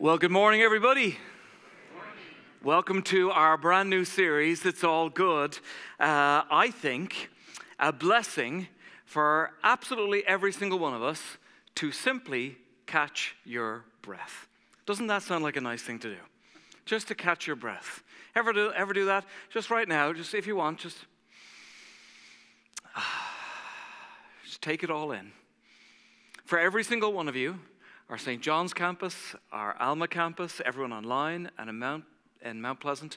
Well, good morning, everybody. Welcome to our brand new series, It's All Good. Uh, I think a blessing for absolutely every single one of us to simply catch your breath. Doesn't that sound like a nice thing to do? Just to catch your breath. Ever do, ever do that? Just right now, just if you want, just, just take it all in. For every single one of you, our St. Johns campus, our Alma campus, everyone online, and in Mount, in Mount Pleasant.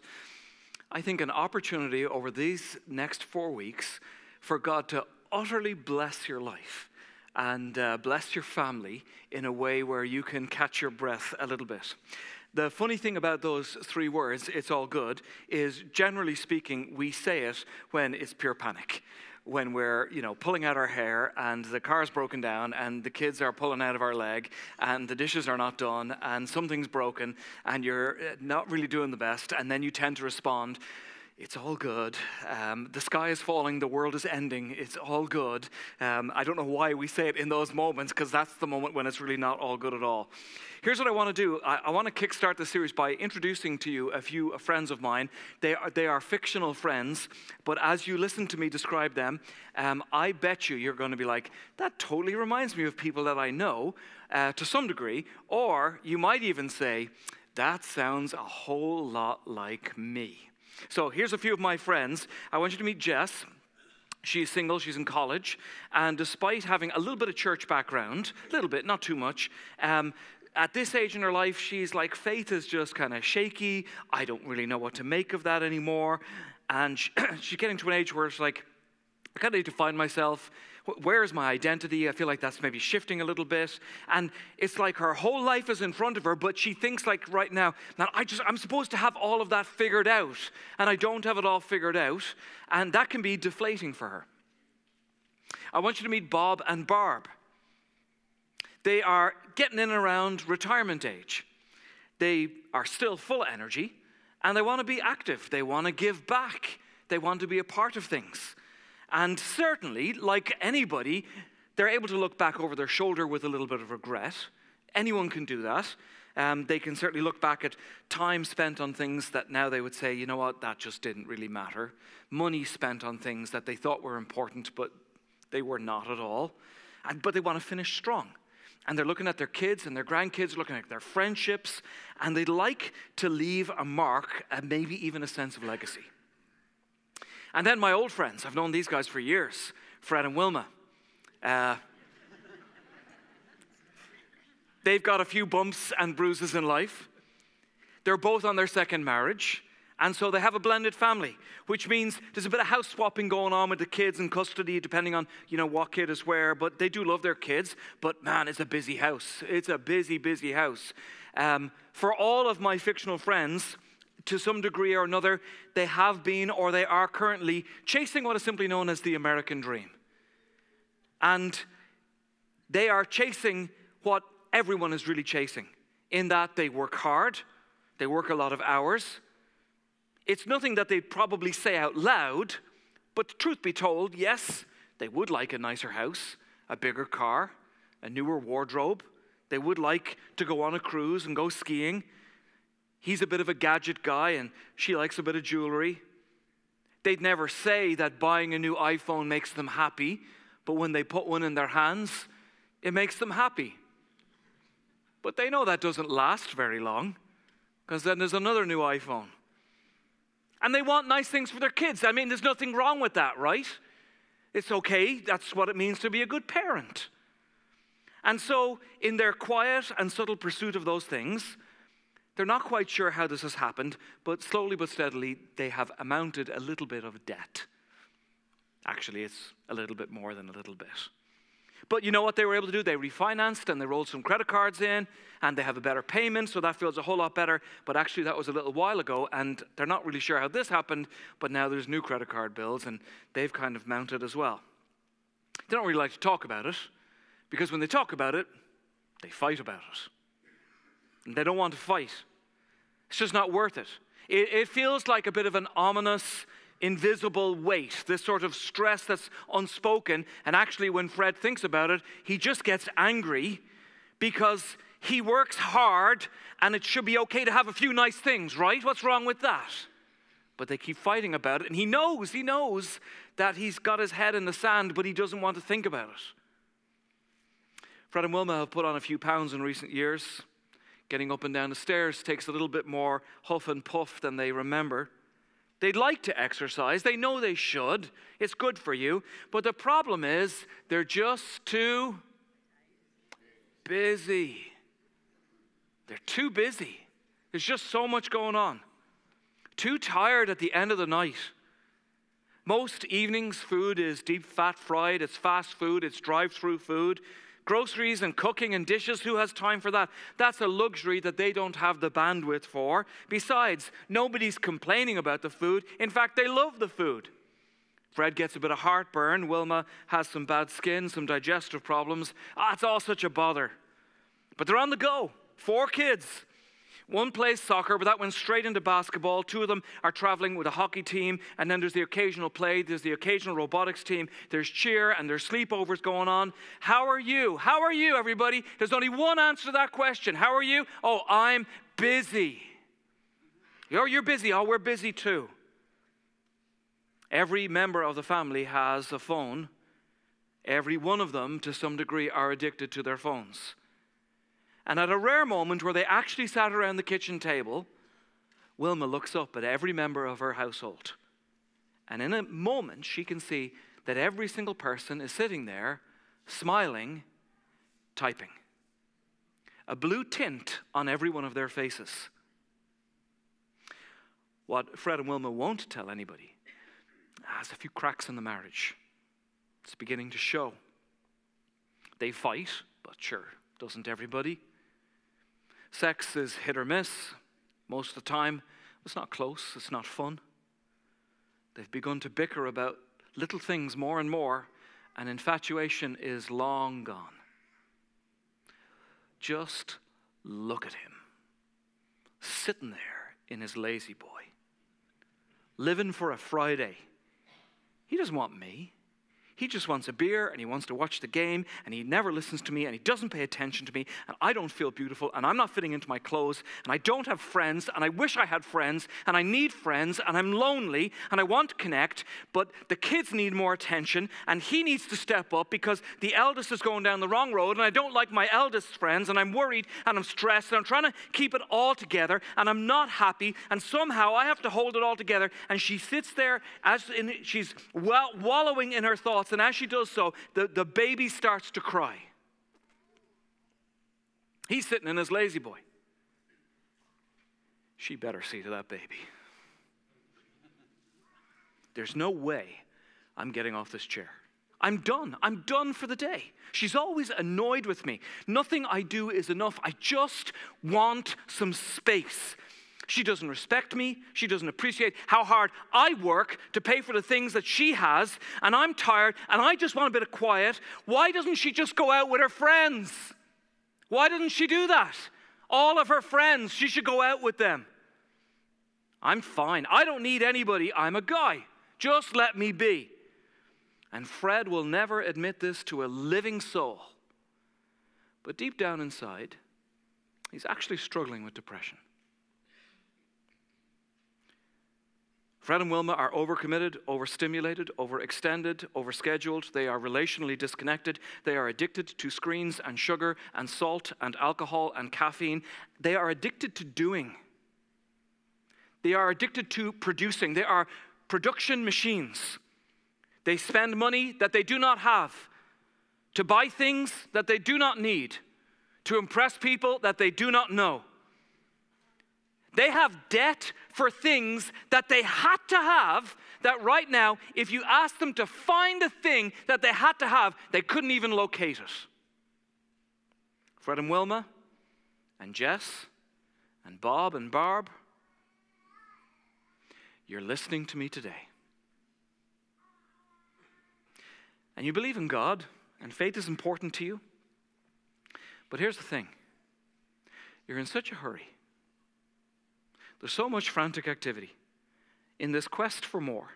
I think an opportunity over these next four weeks for God to utterly bless your life and uh, bless your family in a way where you can catch your breath a little bit. The funny thing about those three words, it's all good, is generally speaking, we say it when it's pure panic when we're, you know, pulling out our hair and the car's broken down and the kids are pulling out of our leg and the dishes are not done and something's broken and you're uh, not really doing the best and then you tend to respond it's all good. Um, the sky is falling, the world is ending, it's all good. Um, I don't know why we say it in those moments because that's the moment when it's really not all good at all. Here's what I want to do I, I want to kickstart the series by introducing to you a few friends of mine. They are, they are fictional friends, but as you listen to me describe them, um, I bet you you're going to be like, that totally reminds me of people that I know uh, to some degree. Or you might even say, that sounds a whole lot like me. So here's a few of my friends. I want you to meet Jess. She's single, she's in college, and despite having a little bit of church background, a little bit, not too much, um, at this age in her life, she's like, faith is just kind of shaky. I don't really know what to make of that anymore. And she, she's getting to an age where it's like, I kind of need to find myself. Where is my identity? I feel like that's maybe shifting a little bit. And it's like her whole life is in front of her, but she thinks like right now, now I just I'm supposed to have all of that figured out, and I don't have it all figured out, and that can be deflating for her. I want you to meet Bob and Barb. They are getting in around retirement age. They are still full of energy and they want to be active. They want to give back. They want to be a part of things. And certainly, like anybody, they're able to look back over their shoulder with a little bit of regret. Anyone can do that. Um, they can certainly look back at time spent on things that now they would say, you know what, that just didn't really matter. Money spent on things that they thought were important, but they were not at all. And, but they want to finish strong. And they're looking at their kids and their grandkids, looking at their friendships, and they'd like to leave a mark and maybe even a sense of legacy. And then my old friends, I've known these guys for years, Fred and Wilma. Uh, they've got a few bumps and bruises in life. They're both on their second marriage. And so they have a blended family, which means there's a bit of house swapping going on with the kids in custody, depending on you know what kid is where. But they do love their kids. But man, it's a busy house. It's a busy, busy house. Um, for all of my fictional friends, to some degree or another, they have been or they are currently chasing what is simply known as the American dream. And they are chasing what everyone is really chasing, in that they work hard, they work a lot of hours. It's nothing that they'd probably say out loud, but truth be told, yes, they would like a nicer house, a bigger car, a newer wardrobe. They would like to go on a cruise and go skiing. He's a bit of a gadget guy and she likes a bit of jewelry. They'd never say that buying a new iPhone makes them happy, but when they put one in their hands, it makes them happy. But they know that doesn't last very long because then there's another new iPhone. And they want nice things for their kids. I mean, there's nothing wrong with that, right? It's okay. That's what it means to be a good parent. And so, in their quiet and subtle pursuit of those things, they're not quite sure how this has happened, but slowly but steadily, they have amounted a little bit of debt. Actually, it's a little bit more than a little bit. But you know what they were able to do? They refinanced and they rolled some credit cards in and they have a better payment, so that feels a whole lot better. But actually, that was a little while ago and they're not really sure how this happened, but now there's new credit card bills and they've kind of mounted as well. They don't really like to talk about it because when they talk about it, they fight about it. And they don't want to fight. It's just not worth it. It, it feels like a bit of an ominous, invisible weight, this sort of stress that's unspoken. And actually, when Fred thinks about it, he just gets angry because he works hard and it should be okay to have a few nice things, right? What's wrong with that? But they keep fighting about it, and he knows, he knows that he's got his head in the sand, but he doesn't want to think about it. Fred and Wilma have put on a few pounds in recent years. Getting up and down the stairs takes a little bit more huff and puff than they remember. They'd like to exercise, they know they should, it's good for you, but the problem is they're just too busy. They're too busy. There's just so much going on. Too tired at the end of the night. Most evenings, food is deep fat fried, it's fast food, it's drive through food. Groceries and cooking and dishes, who has time for that? That's a luxury that they don't have the bandwidth for. Besides, nobody's complaining about the food. In fact, they love the food. Fred gets a bit of heartburn. Wilma has some bad skin, some digestive problems. Ah, it's all such a bother. But they're on the go. Four kids. One plays soccer, but that went straight into basketball. Two of them are traveling with a hockey team, and then there's the occasional play, there's the occasional robotics team, there's cheer, and there's sleepovers going on. How are you? How are you, everybody? There's only one answer to that question. How are you? Oh, I'm busy. Oh, you're busy. Oh, we're busy too. Every member of the family has a phone. Every one of them, to some degree, are addicted to their phones. And at a rare moment where they actually sat around the kitchen table, Wilma looks up at every member of her household. And in a moment, she can see that every single person is sitting there, smiling, typing. A blue tint on every one of their faces. What Fred and Wilma won't tell anybody has a few cracks in the marriage. It's beginning to show. They fight, but sure, doesn't everybody? Sex is hit or miss. Most of the time, it's not close, it's not fun. They've begun to bicker about little things more and more, and infatuation is long gone. Just look at him, sitting there in his lazy boy, living for a Friday. He doesn't want me. He just wants a beer and he wants to watch the game and he never listens to me and he doesn't pay attention to me and I don't feel beautiful and I'm not fitting into my clothes and I don't have friends and I wish I had friends and I need friends and I'm lonely and I want to connect, but the kids need more attention and he needs to step up because the eldest is going down the wrong road and I don't like my eldest friends and I'm worried and I'm stressed and I'm trying to keep it all together and I'm not happy and somehow I have to hold it all together and she sits there as in, she's wallowing in her thoughts and as she does so, the, the baby starts to cry. He's sitting in his lazy boy. She better see to that baby. There's no way I'm getting off this chair. I'm done. I'm done for the day. She's always annoyed with me. Nothing I do is enough. I just want some space. She doesn't respect me. She doesn't appreciate how hard I work to pay for the things that she has. And I'm tired and I just want a bit of quiet. Why doesn't she just go out with her friends? Why didn't she do that? All of her friends, she should go out with them. I'm fine. I don't need anybody. I'm a guy. Just let me be. And Fred will never admit this to a living soul. But deep down inside, he's actually struggling with depression. Fred and Wilma are overcommitted, overstimulated, overextended, overscheduled. They are relationally disconnected. They are addicted to screens and sugar and salt and alcohol and caffeine. They are addicted to doing. They are addicted to producing. They are production machines. They spend money that they do not have to buy things that they do not need, to impress people that they do not know. They have debt for things that they had to have, that right now, if you ask them to find a thing that they had to have, they couldn't even locate it. Fred and Wilma, and Jess, and Bob and Barb, you're listening to me today. And you believe in God, and faith is important to you. But here's the thing you're in such a hurry there's so much frantic activity in this quest for more,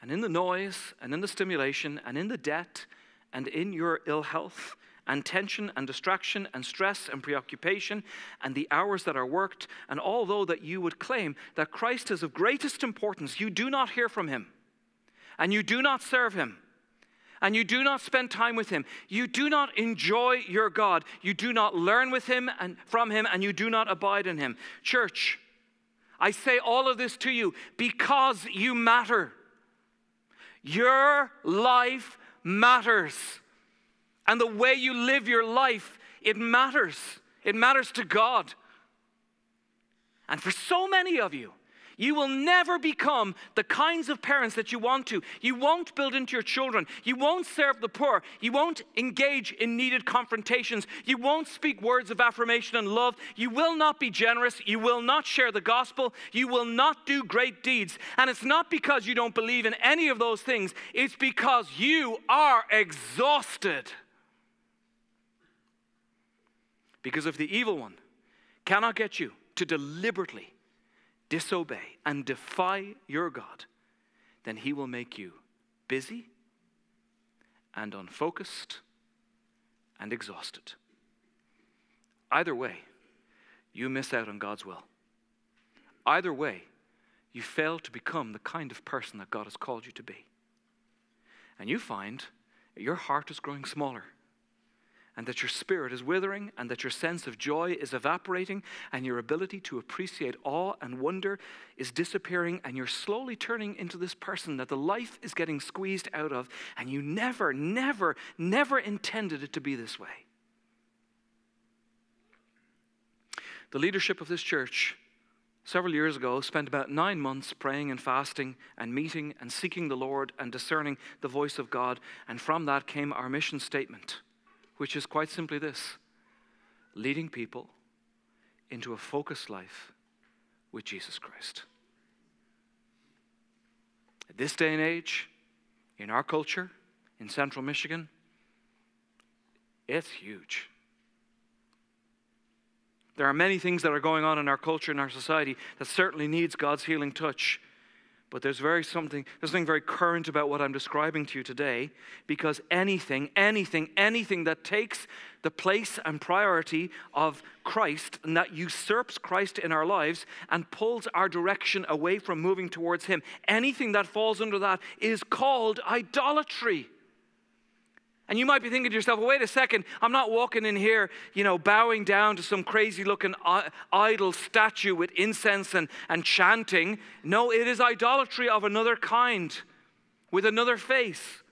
and in the noise, and in the stimulation, and in the debt, and in your ill health, and tension and distraction and stress and preoccupation and the hours that are worked, and although that you would claim that Christ is of greatest importance, you do not hear from him and you do not serve him and you do not spend time with him. You do not enjoy your God. You do not learn with him and from him and you do not abide in him. Church, I say all of this to you because you matter. Your life matters. And the way you live your life, it matters. It matters to God. And for so many of you, you will never become the kinds of parents that you want to. You won't build into your children. You won't serve the poor. You won't engage in needed confrontations. You won't speak words of affirmation and love. You will not be generous. You will not share the gospel. You will not do great deeds. And it's not because you don't believe in any of those things, it's because you are exhausted. Because if the evil one cannot get you to deliberately disobey and defy your God, then he will make you busy and unfocused and exhausted. Either way, you miss out on God's will. Either way, you fail to become the kind of person that God has called you to be. And you find your heart is growing smaller and that your spirit is withering, and that your sense of joy is evaporating, and your ability to appreciate awe and wonder is disappearing, and you're slowly turning into this person that the life is getting squeezed out of, and you never, never, never intended it to be this way. The leadership of this church several years ago spent about nine months praying and fasting and meeting and seeking the Lord and discerning the voice of God, and from that came our mission statement which is quite simply this leading people into a focused life with Jesus Christ. At this day and age, in our culture, in central Michigan, it's huge. There are many things that are going on in our culture and our society that certainly needs God's healing touch. But there's very something, there's something very current about what I'm describing to you today, because anything, anything, anything that takes the place and priority of Christ and that usurps Christ in our lives and pulls our direction away from moving towards Him, anything that falls under that is called idolatry. And you might be thinking to yourself, well, wait a second, I'm not walking in here, you know, bowing down to some crazy looking uh, idol statue with incense and, and chanting. No, it is idolatry of another kind with another face.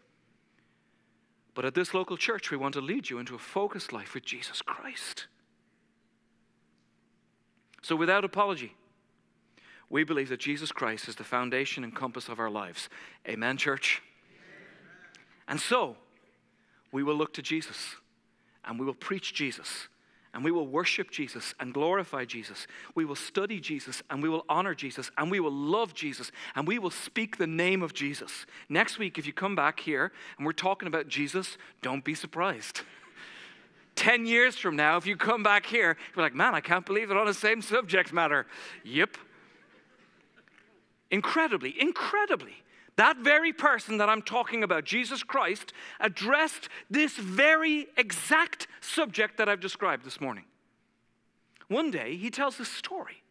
But at this local church, we want to lead you into a focused life with Jesus Christ. So, without apology, we believe that Jesus Christ is the foundation and compass of our lives. Amen, church? And so, we will look to Jesus and we will preach Jesus and we will worship Jesus and glorify Jesus. We will study Jesus and we will honor Jesus and we will love Jesus and we will speak the name of Jesus. Next week, if you come back here and we're talking about Jesus, don't be surprised. 10 years from now, if you come back here, you're like, man, I can't believe they're on the same subject matter. Yep. Incredibly, incredibly. That very person that I'm talking about, Jesus Christ, addressed this very exact subject that I've described this morning. One day, he tells a story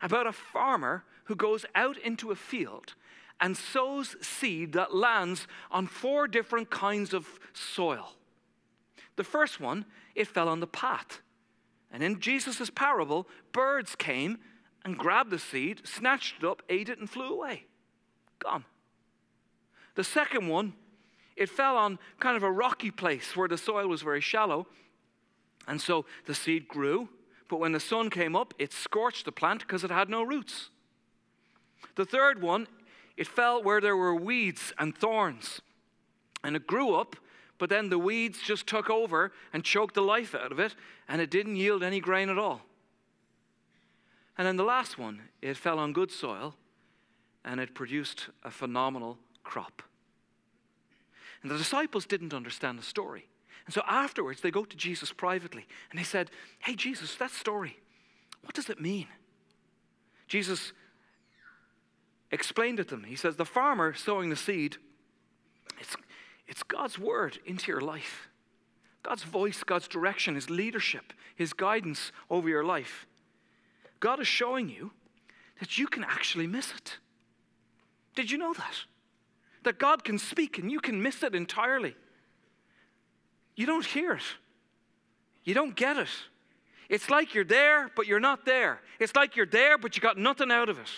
about a farmer who goes out into a field and sows seed that lands on four different kinds of soil. The first one, it fell on the path. And in Jesus' parable, birds came and grabbed the seed, snatched it up, ate it, and flew away. Gone. The second one, it fell on kind of a rocky place where the soil was very shallow. And so the seed grew, but when the sun came up, it scorched the plant because it had no roots. The third one, it fell where there were weeds and thorns. And it grew up, but then the weeds just took over and choked the life out of it, and it didn't yield any grain at all. And then the last one, it fell on good soil, and it produced a phenomenal crop. And the disciples didn't understand the story. And so afterwards, they go to Jesus privately and they said, Hey, Jesus, that story, what does it mean? Jesus explained it to them. He says, The farmer sowing the seed, it's, it's God's word into your life. God's voice, God's direction, His leadership, His guidance over your life. God is showing you that you can actually miss it. Did you know that? That God can speak and you can miss it entirely. You don't hear it, you don't get it. It's like you're there, but you're not there. It's like you're there, but you got nothing out of it.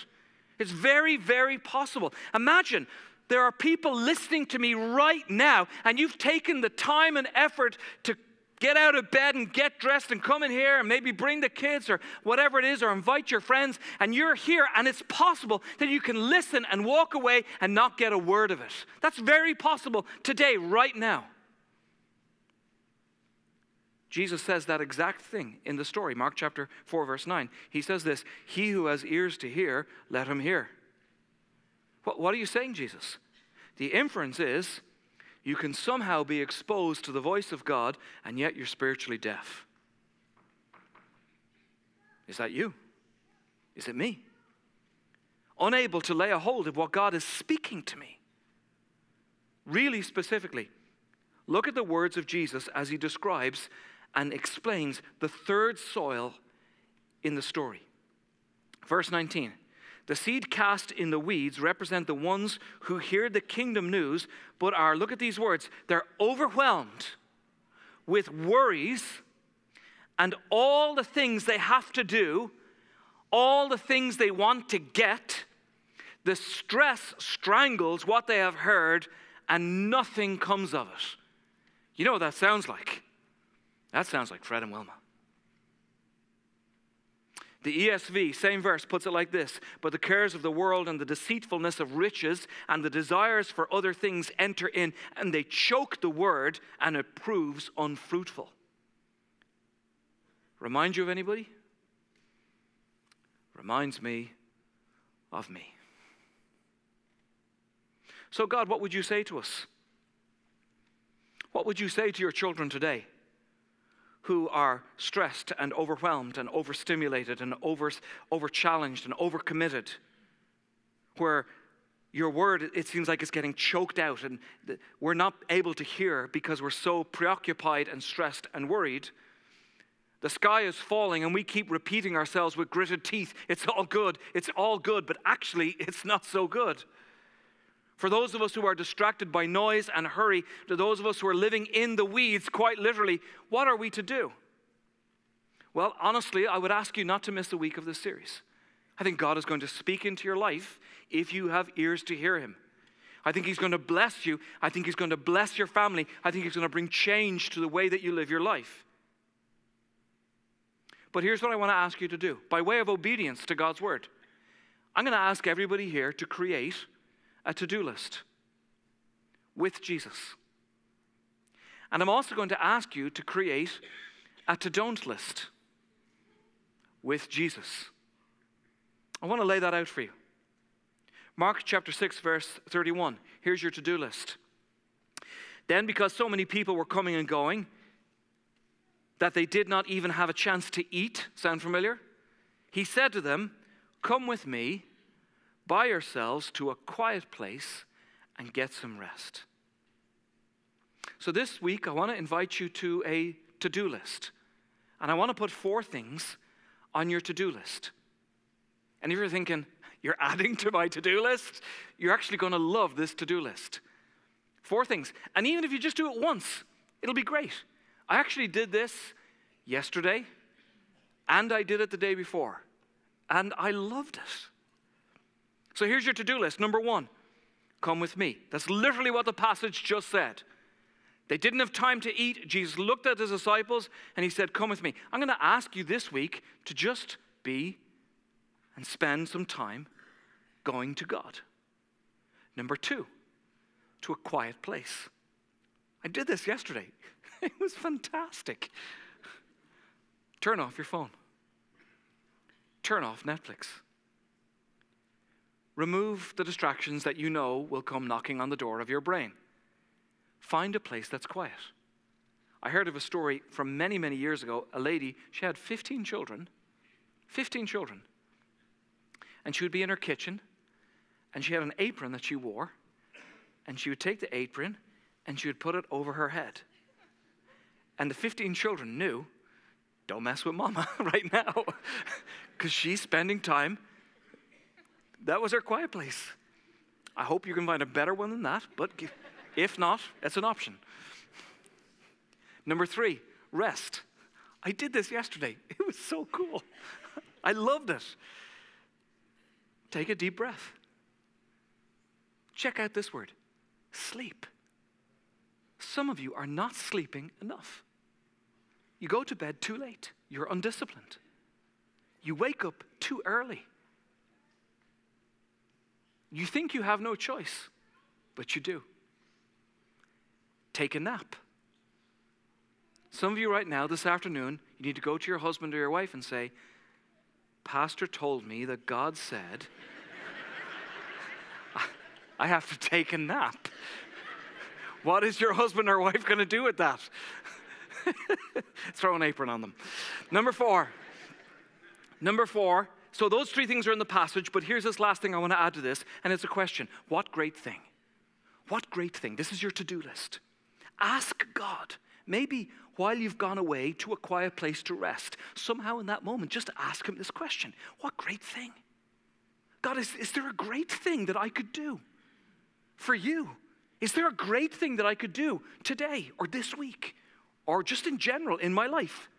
It's very, very possible. Imagine there are people listening to me right now, and you've taken the time and effort to get out of bed and get dressed and come in here and maybe bring the kids or whatever it is, or invite your friends, and you're here, and it's possible that you can listen and walk away and not get a word of it. That's very possible today, right now. Jesus says that exact thing in the story, Mark chapter 4, verse 9. He says this He who has ears to hear, let him hear. What, what are you saying, Jesus? The inference is you can somehow be exposed to the voice of God and yet you're spiritually deaf. Is that you? Is it me? Unable to lay a hold of what God is speaking to me. Really specifically, look at the words of Jesus as he describes and explains the third soil in the story. Verse 19 the seed cast in the weeds represent the ones who hear the kingdom news, but are, look at these words, they're overwhelmed with worries and all the things they have to do, all the things they want to get. The stress strangles what they have heard, and nothing comes of it. You know what that sounds like? That sounds like Fred and Wilma. The ESV, same verse, puts it like this But the cares of the world and the deceitfulness of riches and the desires for other things enter in, and they choke the word, and it proves unfruitful. Remind you of anybody? Reminds me of me. So, God, what would you say to us? What would you say to your children today? Who are stressed and overwhelmed and overstimulated and over, over challenged and overcommitted, where your word, it seems like it's getting choked out and we're not able to hear because we're so preoccupied and stressed and worried. The sky is falling, and we keep repeating ourselves with gritted teeth it's all good, it's all good, but actually, it's not so good. For those of us who are distracted by noise and hurry, to those of us who are living in the weeds, quite literally, what are we to do? Well, honestly, I would ask you not to miss a week of this series. I think God is going to speak into your life if you have ears to hear Him. I think He's going to bless you. I think He's going to bless your family. I think He's going to bring change to the way that you live your life. But here's what I want to ask you to do by way of obedience to God's word. I'm going to ask everybody here to create a to do list with Jesus. And I'm also going to ask you to create a to don't list with Jesus. I want to lay that out for you. Mark chapter 6, verse 31. Here's your to do list. Then, because so many people were coming and going that they did not even have a chance to eat, sound familiar? He said to them, Come with me by yourselves to a quiet place and get some rest. So, this week, I want to invite you to a to do list. And I want to put four things on your to do list. And if you're thinking, you're adding to my to do list, you're actually going to love this to do list. Four things. And even if you just do it once, it'll be great. I actually did this yesterday, and I did it the day before, and I loved it. So here's your to do list. Number one, come with me. That's literally what the passage just said. They didn't have time to eat. Jesus looked at his disciples and he said, Come with me. I'm going to ask you this week to just be and spend some time going to God. Number two, to a quiet place. I did this yesterday, it was fantastic. Turn off your phone, turn off Netflix. Remove the distractions that you know will come knocking on the door of your brain. Find a place that's quiet. I heard of a story from many, many years ago. A lady, she had 15 children, 15 children. And she would be in her kitchen, and she had an apron that she wore, and she would take the apron and she would put it over her head. And the 15 children knew don't mess with mama right now because she's spending time. That was our quiet place. I hope you can find a better one than that, but if not, it's an option. Number three, rest. I did this yesterday. It was so cool. I loved it. Take a deep breath. Check out this word sleep. Some of you are not sleeping enough. You go to bed too late, you're undisciplined. You wake up too early. You think you have no choice, but you do. Take a nap. Some of you, right now, this afternoon, you need to go to your husband or your wife and say, Pastor told me that God said, I have to take a nap. What is your husband or wife going to do with that? Throw an apron on them. Number four. Number four. So those three things are in the passage, but here's this last thing I want to add to this, and it's a question What great thing? What great thing? This is your to do list. Ask God, maybe while you've gone away to a quiet place to rest, somehow in that moment, just ask Him this question What great thing? God, is, is there a great thing that I could do for you? Is there a great thing that I could do today or this week or just in general in my life?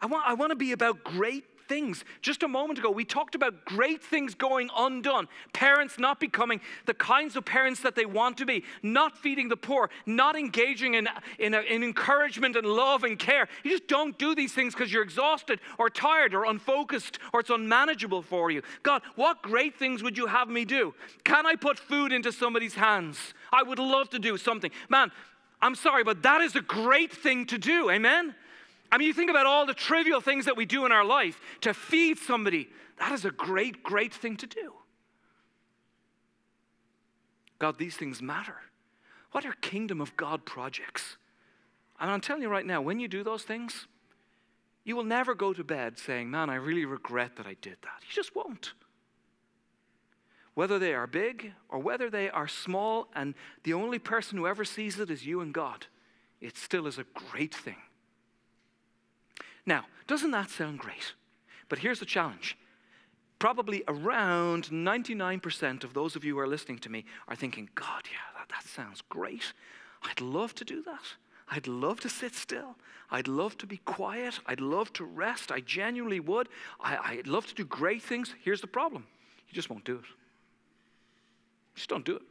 I want, I want to be about great things. Just a moment ago, we talked about great things going undone. Parents not becoming the kinds of parents that they want to be, not feeding the poor, not engaging in, in, a, in encouragement and love and care. You just don't do these things because you're exhausted or tired or unfocused or it's unmanageable for you. God, what great things would you have me do? Can I put food into somebody's hands? I would love to do something. Man, I'm sorry, but that is a great thing to do. Amen? I mean, you think about all the trivial things that we do in our life to feed somebody, that is a great, great thing to do. God, these things matter. What are kingdom of God projects? And I'm telling you right now, when you do those things, you will never go to bed saying, Man, I really regret that I did that. You just won't. Whether they are big or whether they are small, and the only person who ever sees it is you and God, it still is a great thing. Now, doesn't that sound great? But here's the challenge. Probably around 99% of those of you who are listening to me are thinking, God, yeah, that, that sounds great. I'd love to do that. I'd love to sit still. I'd love to be quiet. I'd love to rest. I genuinely would. I, would love to do great things. Here's the problem you just won't do it. Just don't do it.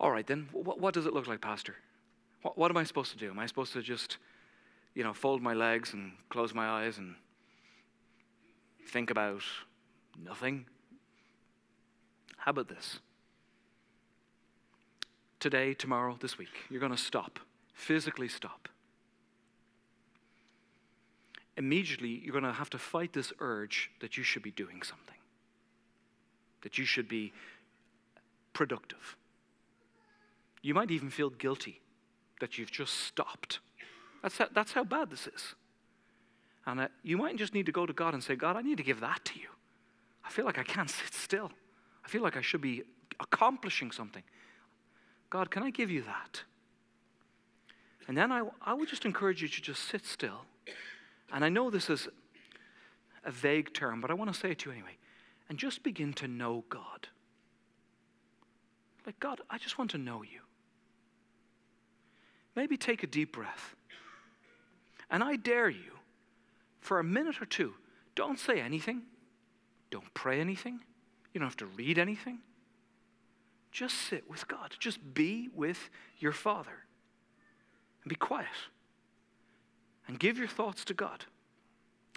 All right, then, what, what does it look like, Pastor? What, what am I supposed to do? Am I supposed to just, you know, fold my legs and close my eyes and think about nothing? How about this? Today, tomorrow, this week, you're going to stop, physically stop. Immediately, you're going to have to fight this urge that you should be doing something, that you should be productive. You might even feel guilty that you've just stopped. That's how, that's how bad this is. And uh, you might just need to go to God and say, God, I need to give that to you. I feel like I can't sit still. I feel like I should be accomplishing something. God, can I give you that? And then I, I would just encourage you to just sit still. And I know this is a vague term, but I want to say it to you anyway. And just begin to know God. Like, God, I just want to know you maybe take a deep breath. And I dare you, for a minute or two, don't say anything. Don't pray anything. You don't have to read anything. Just sit with God. Just be with your Father. And be quiet. And give your thoughts to God.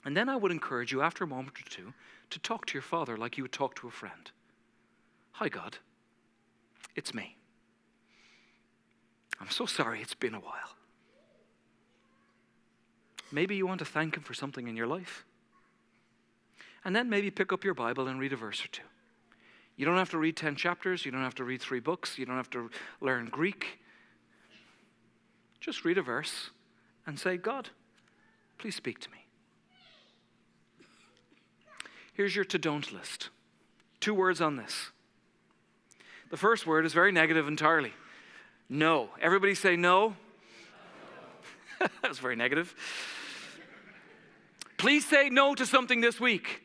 And then I would encourage you, after a moment or two, to talk to your Father like you would talk to a friend. Hi, God. It's me. I'm so sorry it's been a while. Maybe you want to thank Him for something in your life. And then maybe pick up your Bible and read a verse or two. You don't have to read 10 chapters, you don't have to read three books, you don't have to learn Greek. Just read a verse and say, God, please speak to me. Here's your to don't list. Two words on this. The first word is very negative entirely. No. Everybody say no. That was very negative. Please say no to something this week,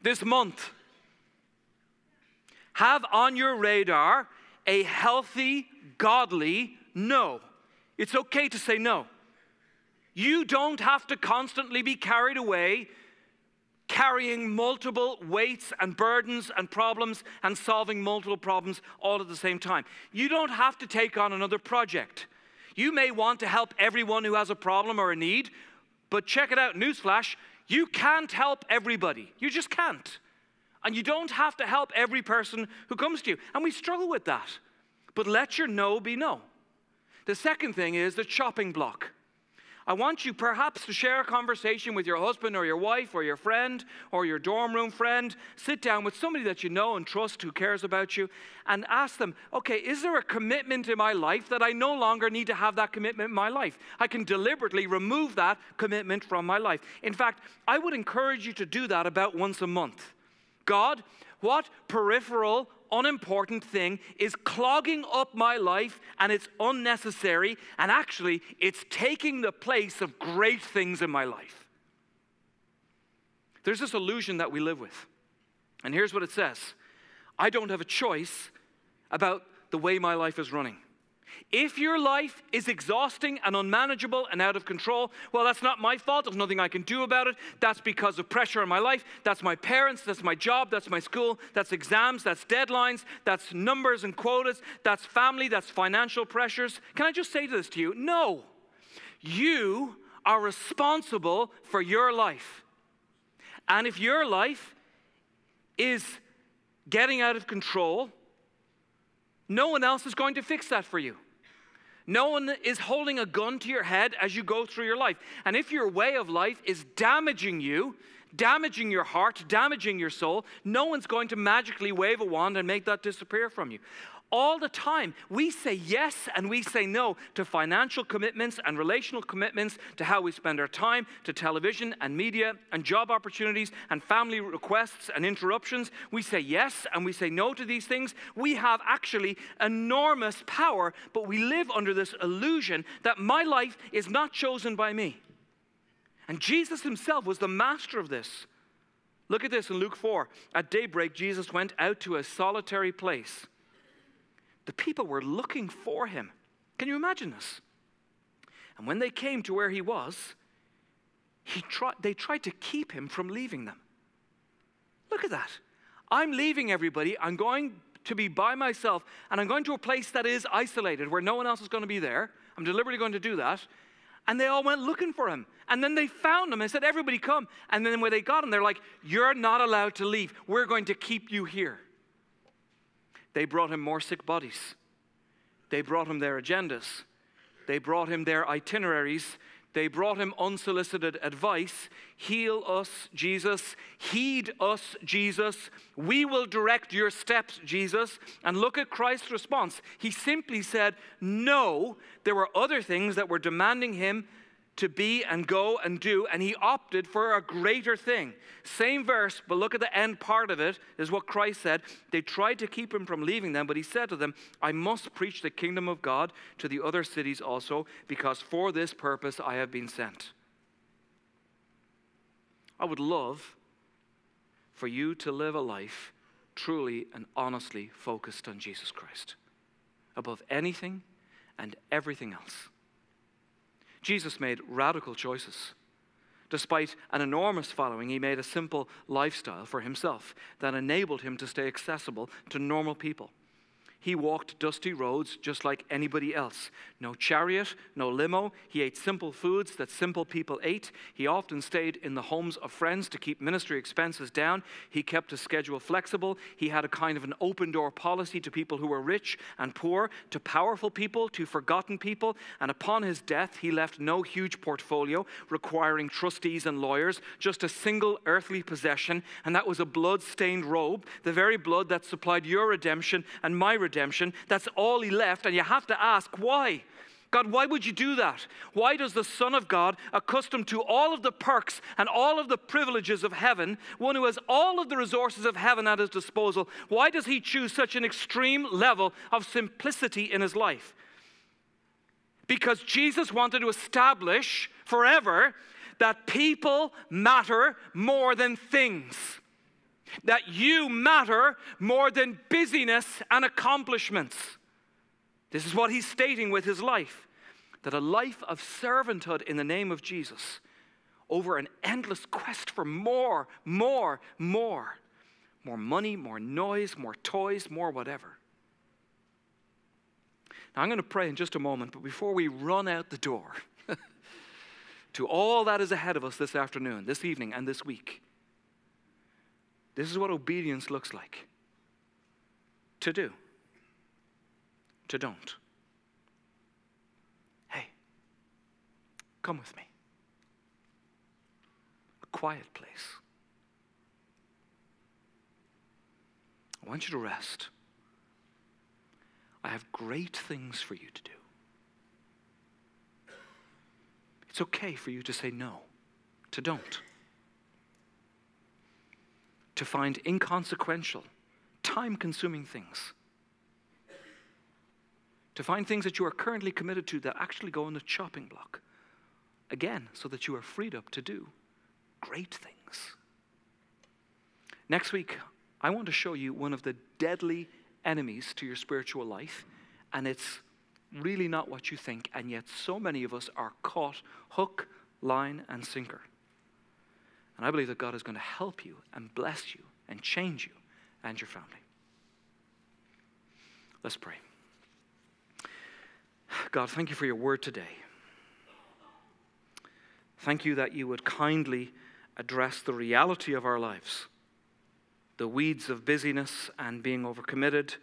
this month. Have on your radar a healthy, godly no. It's okay to say no. You don't have to constantly be carried away carrying multiple weights and burdens and problems and solving multiple problems all at the same time. You don't have to take on another project. You may want to help everyone who has a problem or a need, but check it out newsflash, you can't help everybody. You just can't. And you don't have to help every person who comes to you. And we struggle with that. But let your no be no. The second thing is the chopping block. I want you perhaps to share a conversation with your husband or your wife or your friend or your dorm room friend. Sit down with somebody that you know and trust who cares about you and ask them, okay, is there a commitment in my life that I no longer need to have that commitment in my life? I can deliberately remove that commitment from my life. In fact, I would encourage you to do that about once a month. God, what peripheral unimportant thing is clogging up my life and it's unnecessary, and actually, it's taking the place of great things in my life. There's this illusion that we live with. And here's what it says I don't have a choice about the way my life is running. If your life is exhausting and unmanageable and out of control, well, that's not my fault. There's nothing I can do about it. That's because of pressure in my life. That's my parents. That's my job. That's my school. That's exams. That's deadlines. That's numbers and quotas. That's family. That's financial pressures. Can I just say this to you? No. You are responsible for your life. And if your life is getting out of control, no one else is going to fix that for you. No one is holding a gun to your head as you go through your life. And if your way of life is damaging you, damaging your heart, damaging your soul, no one's going to magically wave a wand and make that disappear from you. All the time, we say yes and we say no to financial commitments and relational commitments, to how we spend our time, to television and media and job opportunities and family requests and interruptions. We say yes and we say no to these things. We have actually enormous power, but we live under this illusion that my life is not chosen by me. And Jesus himself was the master of this. Look at this in Luke 4. At daybreak, Jesus went out to a solitary place the people were looking for him. Can you imagine this? And when they came to where he was, he try, they tried to keep him from leaving them. Look at that. I'm leaving everybody. I'm going to be by myself, and I'm going to a place that is isolated where no one else is going to be there. I'm deliberately going to do that. And they all went looking for him. And then they found him and said, Everybody come. And then when they got him, they're like, You're not allowed to leave. We're going to keep you here. They brought him more sick bodies. They brought him their agendas. They brought him their itineraries. They brought him unsolicited advice. Heal us, Jesus. Heed us, Jesus. We will direct your steps, Jesus. And look at Christ's response. He simply said, No. There were other things that were demanding him to be and go and do, and he opted for a greater thing. Same verse, but look at the end part of it, is what Christ said. They tried to keep him from leaving them, but he said to them, I must preach the kingdom of God to the other cities also, because for this purpose I have been sent. I would love for you to live a life truly and honestly focused on Jesus Christ above anything and everything else. Jesus made radical choices. Despite an enormous following, he made a simple lifestyle for himself that enabled him to stay accessible to normal people. He walked dusty roads just like anybody else. No chariot, no limo. He ate simple foods that simple people ate. He often stayed in the homes of friends to keep ministry expenses down. He kept his schedule flexible. He had a kind of an open door policy to people who were rich and poor, to powerful people, to forgotten people. And upon his death, he left no huge portfolio requiring trustees and lawyers, just a single earthly possession, and that was a blood stained robe, the very blood that supplied your redemption and my redemption redemption. That's all he left. And you have to ask why. God, why would you do that? Why does the Son of God, accustomed to all of the perks and all of the privileges of heaven, one who has all of the resources of heaven at his disposal, why does he choose such an extreme level of simplicity in his life? Because Jesus wanted to establish forever that people matter more than things, that you matter more than busyness and accomplishments. This is what he's stating with his life that a life of servanthood in the name of Jesus over an endless quest for more, more, more. More money, more noise, more toys, more whatever. Now, I'm going to pray in just a moment, but before we run out the door to all that is ahead of us this afternoon, this evening, and this week, this is what obedience looks like to do to don't. Hey, come with me. A quiet place. I want you to rest. I have great things for you to do. It's okay for you to say no, to don't, to find inconsequential, time consuming things to find things that you are currently committed to that actually go on the chopping block. Again, so that you are freed up to do great things. Next week, I want to show you one of the deadly enemies to your spiritual life, and it's really not what you think, and yet so many of us are caught hook, line, and sinker. And I believe that God is going to help you and bless you and change you and your family. Let's pray. God, thank you for your word today. Thank you that you would kindly address the reality of our lives, the weeds of busyness and being overcommitted.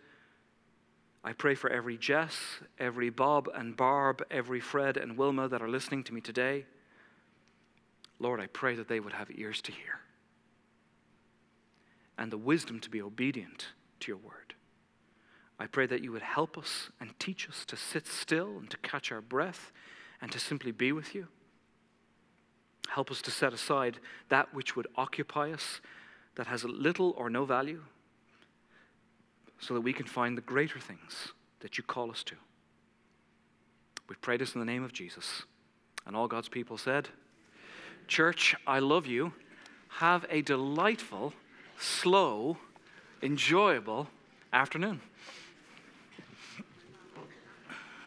I pray for every Jess, every Bob and Barb, every Fred and Wilma that are listening to me today. Lord, I pray that they would have ears to hear and the wisdom to be obedient to your word. I pray that you would help us and teach us to sit still and to catch our breath and to simply be with you. Help us to set aside that which would occupy us, that has little or no value, so that we can find the greater things that you call us to. We pray this in the name of Jesus. And all God's people said, Church, I love you. Have a delightful, slow, enjoyable afternoon.